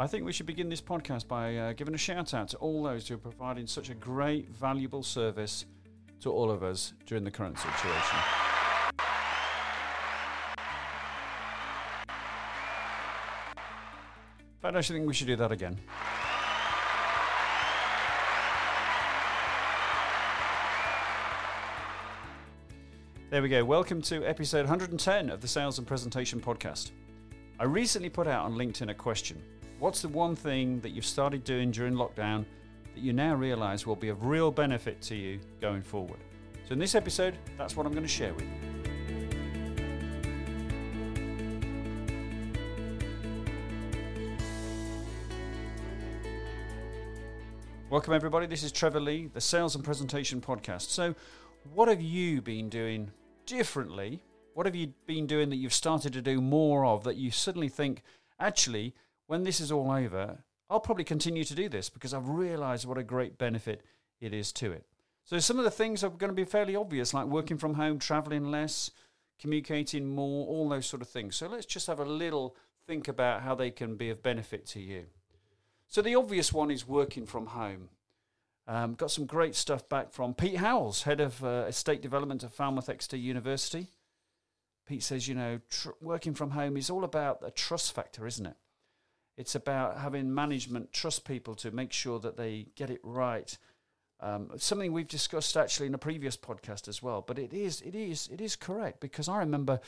I think we should begin this podcast by uh, giving a shout out to all those who are providing such a great, valuable service to all of us during the current situation. But I actually think we should do that again. There we go. Welcome to episode 110 of the Sales and Presentation Podcast. I recently put out on LinkedIn a question What's the one thing that you've started doing during lockdown that you now realize will be of real benefit to you going forward? So, in this episode, that's what I'm going to share with you. Welcome, everybody. This is Trevor Lee, the Sales and Presentation Podcast. So, what have you been doing differently? What have you been doing that you've started to do more of that you suddenly think, actually, when this is all over, I'll probably continue to do this because I've realized what a great benefit it is to it. So, some of the things are going to be fairly obvious, like working from home, traveling less, communicating more, all those sort of things. So, let's just have a little think about how they can be of benefit to you. So the obvious one is working from home. Um, got some great stuff back from Pete Howells, head of uh, estate development at Falmouth Exeter University. Pete says, you know, tr- working from home is all about the trust factor, isn't it? It's about having management trust people to make sure that they get it right. Um, something we've discussed actually in a previous podcast as well, but it is it is it is correct because I remember,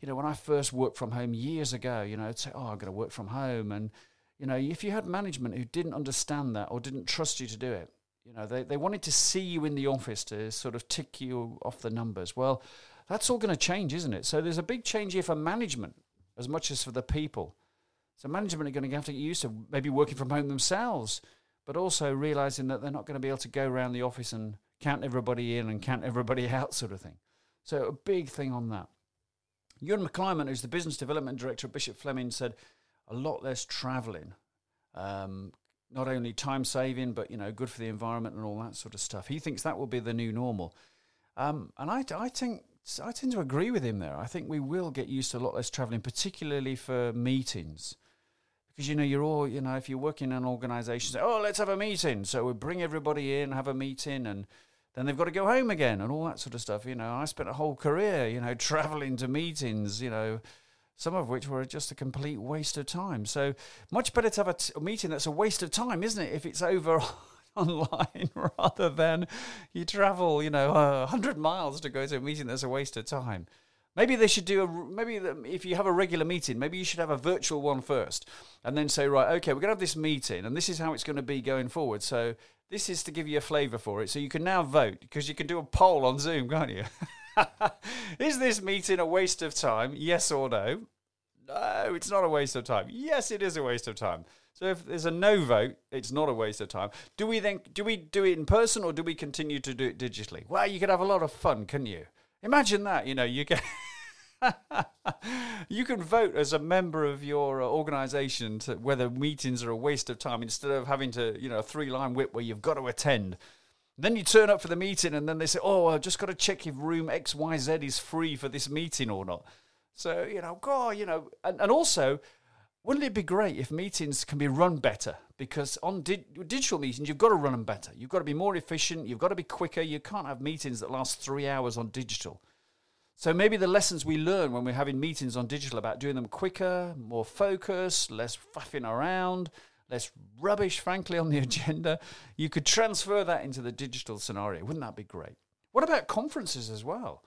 you know, when I first worked from home years ago, you know, I'd say, oh, I'm going to work from home, and you know, if you had management who didn't understand that or didn't trust you to do it, you know, they, they wanted to see you in the office to sort of tick you off the numbers. Well, that's all going to change, isn't it? So there's a big change here for management as much as for the people. So management are going to have to get used to maybe working from home themselves, but also realizing that they're not going to be able to go around the office and count everybody in and count everybody out, sort of thing. So a big thing on that. Ewan McClymonds, who's the business development director at Bishop Fleming, said a lot less traveling. Um, not only time saving, but you know, good for the environment and all that sort of stuff. He thinks that will be the new normal, um, and I, I think I tend to agree with him there. I think we will get used to a lot less traveling, particularly for meetings, because you know you're all you know if you're working in an organisation, say, oh, let's have a meeting. So we bring everybody in, have a meeting, and then they've got to go home again and all that sort of stuff. You know, I spent a whole career, you know, traveling to meetings, you know some of which were just a complete waste of time. So much better to have a, t- a meeting that's a waste of time, isn't it? If it's over online rather than you travel, you know, uh, hundred miles to go to a meeting that's a waste of time. Maybe they should do a maybe if you have a regular meeting, maybe you should have a virtual one first, and then say, right, okay, we're gonna have this meeting, and this is how it's going to be going forward. So this is to give you a flavour for it, so you can now vote because you can do a poll on Zoom, can't you? Is this meeting a waste of time? Yes or no? No, it's not a waste of time. Yes, it is a waste of time. So if there's a no vote, it's not a waste of time. Do we then do we do it in person or do we continue to do it digitally? Well, you could have a lot of fun, couldn't you? Imagine that. You know, you get. you can vote as a member of your uh, organization to whether meetings are a waste of time instead of having to, you know, a three line whip where you've got to attend. Then you turn up for the meeting, and then they say, "Oh, I've just got to check if room X Y Z is free for this meeting or not." So you know, God, you know, and, and also, wouldn't it be great if meetings can be run better? Because on di- digital meetings, you've got to run them better. You've got to be more efficient. You've got to be quicker. You can't have meetings that last three hours on digital. So maybe the lessons we learn when we're having meetings on digital about doing them quicker, more focused, less faffing around, less rubbish, frankly, on the agenda. You could transfer that into the digital scenario. Wouldn't that be great? What about conferences as well?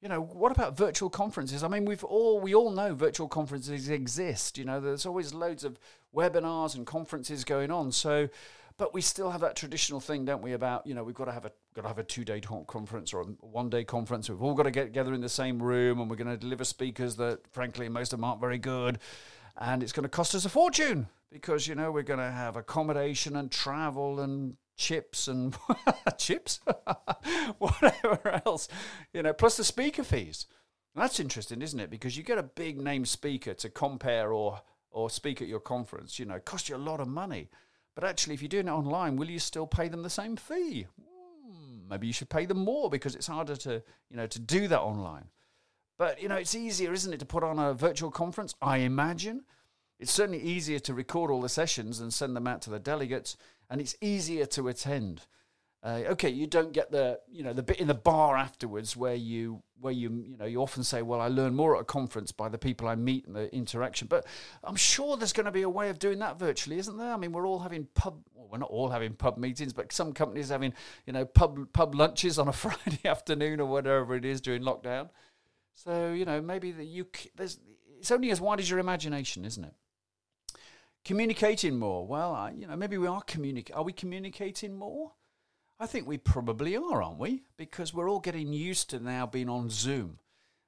You know, what about virtual conferences? I mean, we've all we all know virtual conferences exist. You know, there's always loads of webinars and conferences going on. So, but we still have that traditional thing, don't we? About you know, we've got to have a got to have a two day conference or a one day conference. We've all got to get together in the same room, and we're going to deliver speakers that, frankly, most of them aren't very good, and it's going to cost us a fortune because you know we're going to have accommodation and travel and chips and chips, whatever else, you know, plus the speaker fees. that's interesting, isn't it? Because you get a big name speaker to compare or or speak at your conference. You know, it costs you a lot of money. But actually, if you're doing it online, will you still pay them the same fee? Hmm, maybe you should pay them more because it's harder to you know to do that online. But you know, it's easier, isn't it, to put on a virtual conference? I imagine It's certainly easier to record all the sessions and send them out to the delegates, and it's easier to attend. Uh, okay, you don't get the you know the bit in the bar afterwards where you where you you know you often say, well, I learn more at a conference by the people I meet and the interaction. But I'm sure there's going to be a way of doing that virtually, isn't there? I mean, we're all having pub. Well, we're not all having pub meetings, but some companies are having you know pub pub lunches on a Friday afternoon or whatever it is during lockdown. So you know maybe that you there's it's only as wide as your imagination, isn't it? Communicating more. Well, I, you know maybe we are communicating. Are we communicating more? I think we probably are, aren't we? Because we're all getting used to now being on Zoom.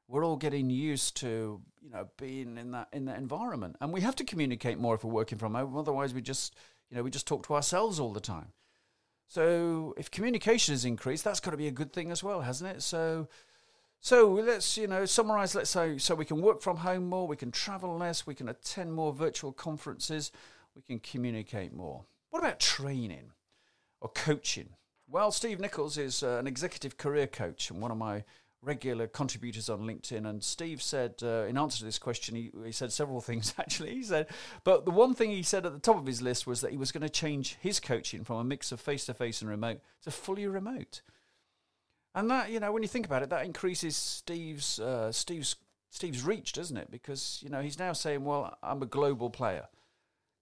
We're all getting used to, you know, being in that in that environment, and we have to communicate more if we're working from home. Otherwise, we just, you know, we just talk to ourselves all the time. So, if communication has increased, that's got to be a good thing as well, hasn't it? So, so let's you know summarize. Let's say so we can work from home more, we can travel less, we can attend more virtual conferences, we can communicate more. What about training or coaching? Well, Steve Nichols is uh, an executive career coach and one of my regular contributors on LinkedIn. And Steve said, uh, in answer to this question, he, he said several things actually. He said, but the one thing he said at the top of his list was that he was going to change his coaching from a mix of face to face and remote to fully remote. And that, you know, when you think about it, that increases Steve's uh, Steve's Steve's reach, doesn't it? Because you know he's now saying, "Well, I'm a global player."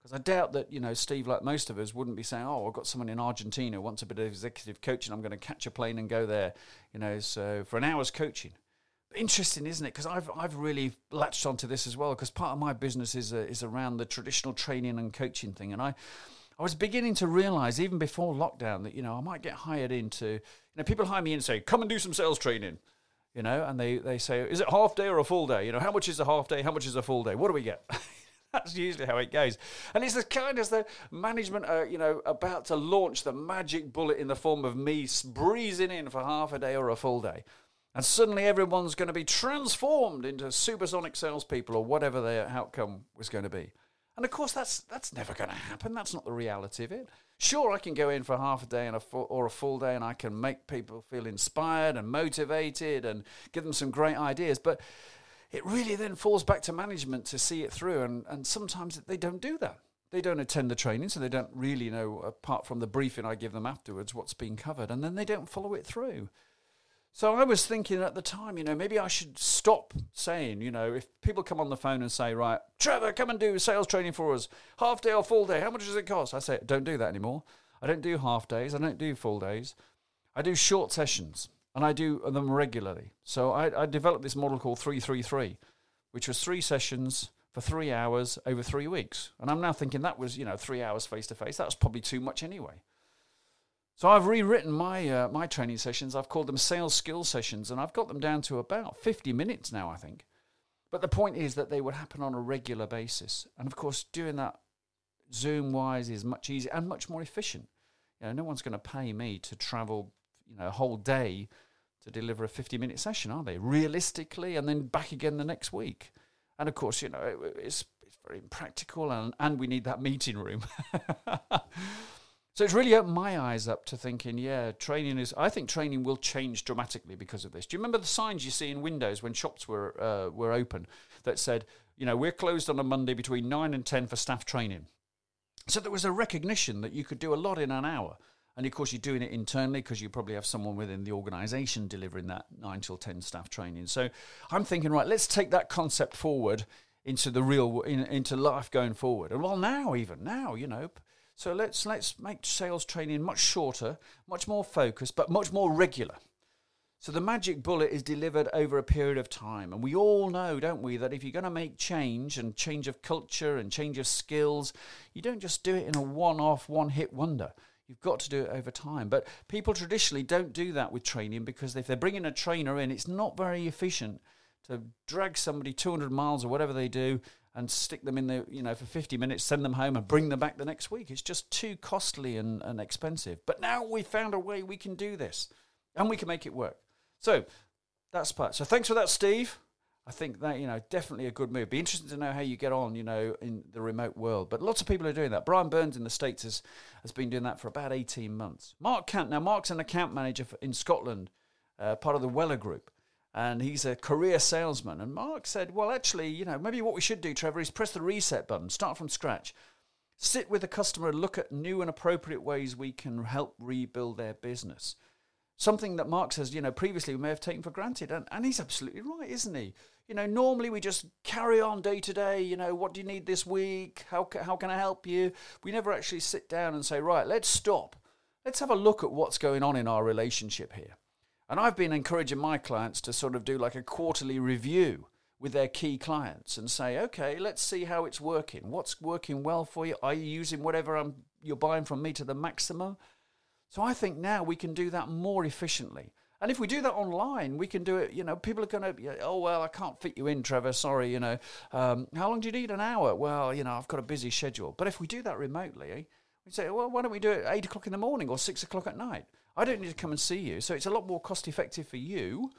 Because I doubt that, you know, Steve, like most of us, wouldn't be saying, oh, I've got someone in Argentina who wants a bit of executive coaching. I'm going to catch a plane and go there, you know, so for an hour's coaching. Interesting, isn't it? Because I've, I've really latched onto this as well because part of my business is, uh, is around the traditional training and coaching thing. And I, I was beginning to realize, even before lockdown, that, you know, I might get hired into, you know, people hire me in and say, come and do some sales training you know, and they, they say, is it half day or a full day? You know, how much is a half day? How much is a full day? What do we get? That's usually how it goes. And it's the kind as the management are, you know, about to launch the magic bullet in the form of me breezing in for half a day or a full day. And suddenly everyone's going to be transformed into supersonic salespeople or whatever their outcome was going to be. And of course, that's that's never going to happen. That's not the reality of it. Sure, I can go in for half a day and a full, or a full day, and I can make people feel inspired and motivated and give them some great ideas. But it really then falls back to management to see it through. And, and sometimes they don't do that. They don't attend the training, so they don't really know, apart from the briefing I give them afterwards, what's being covered. And then they don't follow it through. So I was thinking at the time, you know, maybe I should stop saying, you know, if people come on the phone and say, right, Trevor, come and do sales training for us, half day or full day, how much does it cost? I say, don't do that anymore. I don't do half days. I don't do full days. I do short sessions and I do them regularly. So I, I developed this model called 333, which was three sessions for three hours over three weeks. And I'm now thinking that was, you know, three hours face to face. That was probably too much anyway. So I've rewritten my uh, my training sessions. I've called them sales skill sessions, and I've got them down to about 50 minutes now, I think. But the point is that they would happen on a regular basis, and of course, doing that Zoom wise is much easier and much more efficient. You know, no one's going to pay me to travel you know a whole day to deliver a 50 minute session, are they? Realistically, and then back again the next week. And of course, you know, it, it's, it's very impractical and, and we need that meeting room. so it's really opened my eyes up to thinking, yeah, training is, I think training will change dramatically because of this. Do you remember the signs you see in windows when shops were, uh, were open that said, you know, we're closed on a Monday between 9 and 10 for staff training? So there was a recognition that you could do a lot in an hour. And of course, you're doing it internally because you probably have someone within the organization delivering that nine till 10 staff training. So I'm thinking, right, let's take that concept forward into the real, in, into life going forward. And well, now, even now, you know. So let's let's make sales training much shorter, much more focused, but much more regular. So the magic bullet is delivered over a period of time. And we all know, don't we, that if you're going to make change and change of culture and change of skills, you don't just do it in a one off, one hit wonder. You've got to do it over time. But people traditionally don't do that with training because if they're bringing a trainer in, it's not very efficient to drag somebody 200 miles or whatever they do and stick them in there, you know, for 50 minutes, send them home and bring them back the next week. It's just too costly and, and expensive. But now we've found a way we can do this and we can make it work. So that's part. So thanks for that, Steve. I think that you know definitely a good move. Be interesting to know how you get on, you know, in the remote world. But lots of people are doing that. Brian Burns in the states has has been doing that for about eighteen months. Mark Cant now Mark's an account manager for, in Scotland, uh, part of the Weller Group, and he's a career salesman. And Mark said, Well, actually, you know, maybe what we should do, Trevor, is press the reset button, start from scratch. Sit with the customer and look at new and appropriate ways we can help rebuild their business. Something that Mark says, you know, previously we may have taken for granted. And, and he's absolutely right, isn't he? You know, normally we just carry on day to day. You know, what do you need this week? How, how can I help you? We never actually sit down and say, right, let's stop. Let's have a look at what's going on in our relationship here. And I've been encouraging my clients to sort of do like a quarterly review with their key clients and say, okay, let's see how it's working. What's working well for you? Are you using whatever I'm, you're buying from me to the maximum? So I think now we can do that more efficiently. And if we do that online, we can do it. You know, people are going to, oh, well, I can't fit you in, Trevor. Sorry, you know. Um, how long do you need? An hour? Well, you know, I've got a busy schedule. But if we do that remotely, we say, well, why don't we do it at eight o'clock in the morning or six o'clock at night? I don't need to come and see you. So it's a lot more cost effective for you.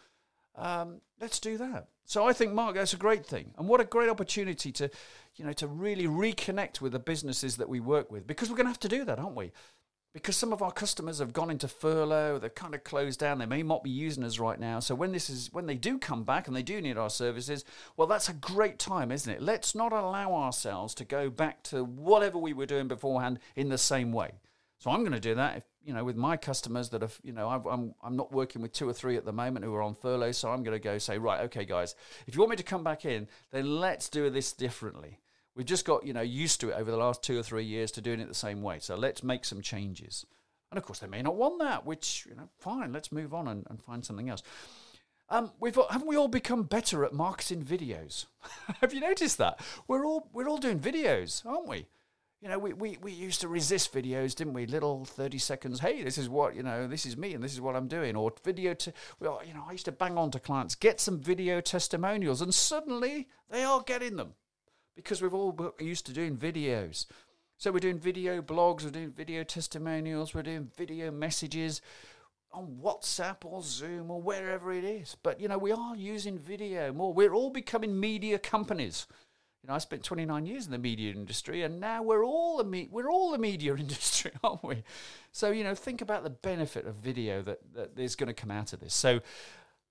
Um, let's do that. So I think, Mark, that's a great thing. And what a great opportunity to, you know, to really reconnect with the businesses that we work with because we're going to have to do that, aren't we? Because some of our customers have gone into furlough, they've kind of closed down, they may not be using us right now. So when this is when they do come back and they do need our services, well that's a great time, isn't it? Let's not allow ourselves to go back to whatever we were doing beforehand in the same way. So I'm going to do that if, you know with my customers that have you know i am I'm, I'm not working with two or three at the moment who are on furlough so i'm going to go say right okay guys if you want me to come back in then let's do this differently We've just got, you know, used to it over the last two or three years to doing it the same way. So let's make some changes. And of course, they may not want that, which, you know, fine, let's move on and, and find something else. Um, we've haven't we all become better at marketing videos? Have you noticed that? We're all we're all doing videos, aren't we? You know, we, we, we used to resist videos, didn't we? Little 30 seconds, hey, this is what, you know, this is me and this is what I'm doing. Or video, to, well, you know, I used to bang on to clients, get some video testimonials, and suddenly they are getting them because we've all used to doing videos. So we're doing video blogs, we're doing video testimonials, we're doing video messages on WhatsApp or Zoom or wherever it is. But you know, we are using video more. We're all becoming media companies. You know, I spent 29 years in the media industry, and now we're all the me- we're all the media industry, aren't we? So you know, think about the benefit of video that that is going to come out of this. So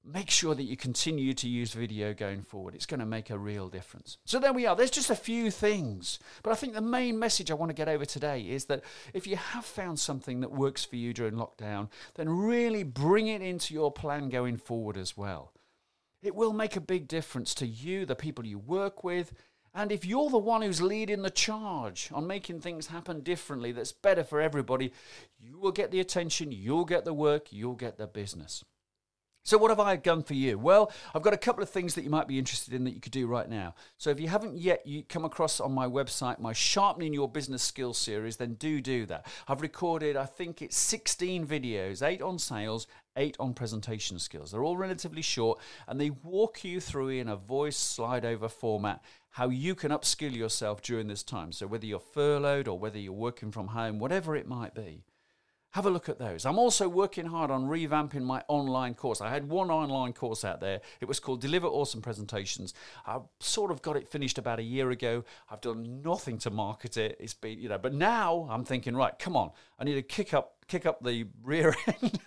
make sure that you continue to use video going forward. It's going to make a real difference. So there we are. There's just a few things. But I think the main message I want to get over today is that if you have found something that works for you during lockdown, then really bring it into your plan going forward as well. It will make a big difference to you, the people you work with, and if you're the one who's leading the charge on making things happen differently that's better for everybody, you will get the attention, you'll get the work, you'll get the business. So, what have I done for you? Well, I've got a couple of things that you might be interested in that you could do right now. So, if you haven't yet you come across on my website my Sharpening Your Business Skills series, then do do that. I've recorded, I think it's 16 videos, eight on sales, eight on presentation skills. They're all relatively short and they walk you through in a voice slide over format how you can upskill yourself during this time. So, whether you're furloughed or whether you're working from home, whatever it might be have a look at those. I'm also working hard on revamping my online course. I had one online course out there. It was called Deliver Awesome Presentations. I sort of got it finished about a year ago. I've done nothing to market it. It's been, you know, but now I'm thinking, right, come on. I need to kick up kick up the rear end.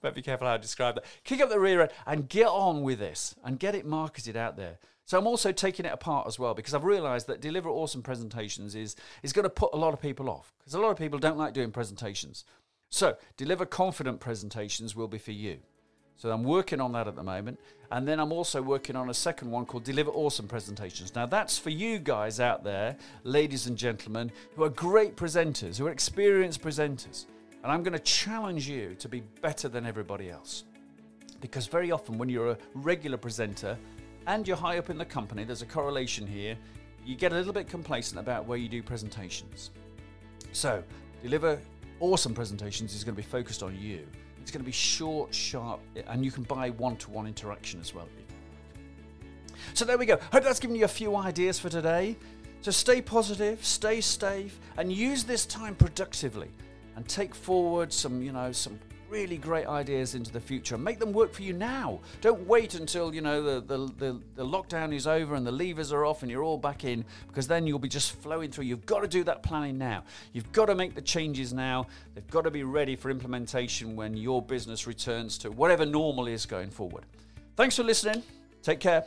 but be careful how I describe that. Kick up the rear end and get on with this and get it marketed out there. So I'm also taking it apart as well because I've realised that deliver awesome presentations is is going to put a lot of people off because a lot of people don't like doing presentations. So deliver confident presentations will be for you. So I'm working on that at the moment. And then I'm also working on a second one called Deliver Awesome Presentations. Now, that's for you guys out there, ladies and gentlemen, who are great presenters, who are experienced presenters. And I'm going to challenge you to be better than everybody else. Because very often, when you're a regular presenter, and you're high up in the company, there's a correlation here. You get a little bit complacent about where you do presentations. So, deliver awesome presentations is going to be focused on you. It's going to be short, sharp, and you can buy one to one interaction as well. So, there we go. Hope that's given you a few ideas for today. So, stay positive, stay safe, and use this time productively and take forward some, you know, some really great ideas into the future make them work for you now. Don't wait until you know the, the, the, the, lockdown is over and the levers are off and you're all back in because then you'll be just flowing through. You've got to do that planning now. You've got to make the changes now. They've got to be ready for implementation when your business returns to whatever normal is going forward. Thanks for listening. Take care.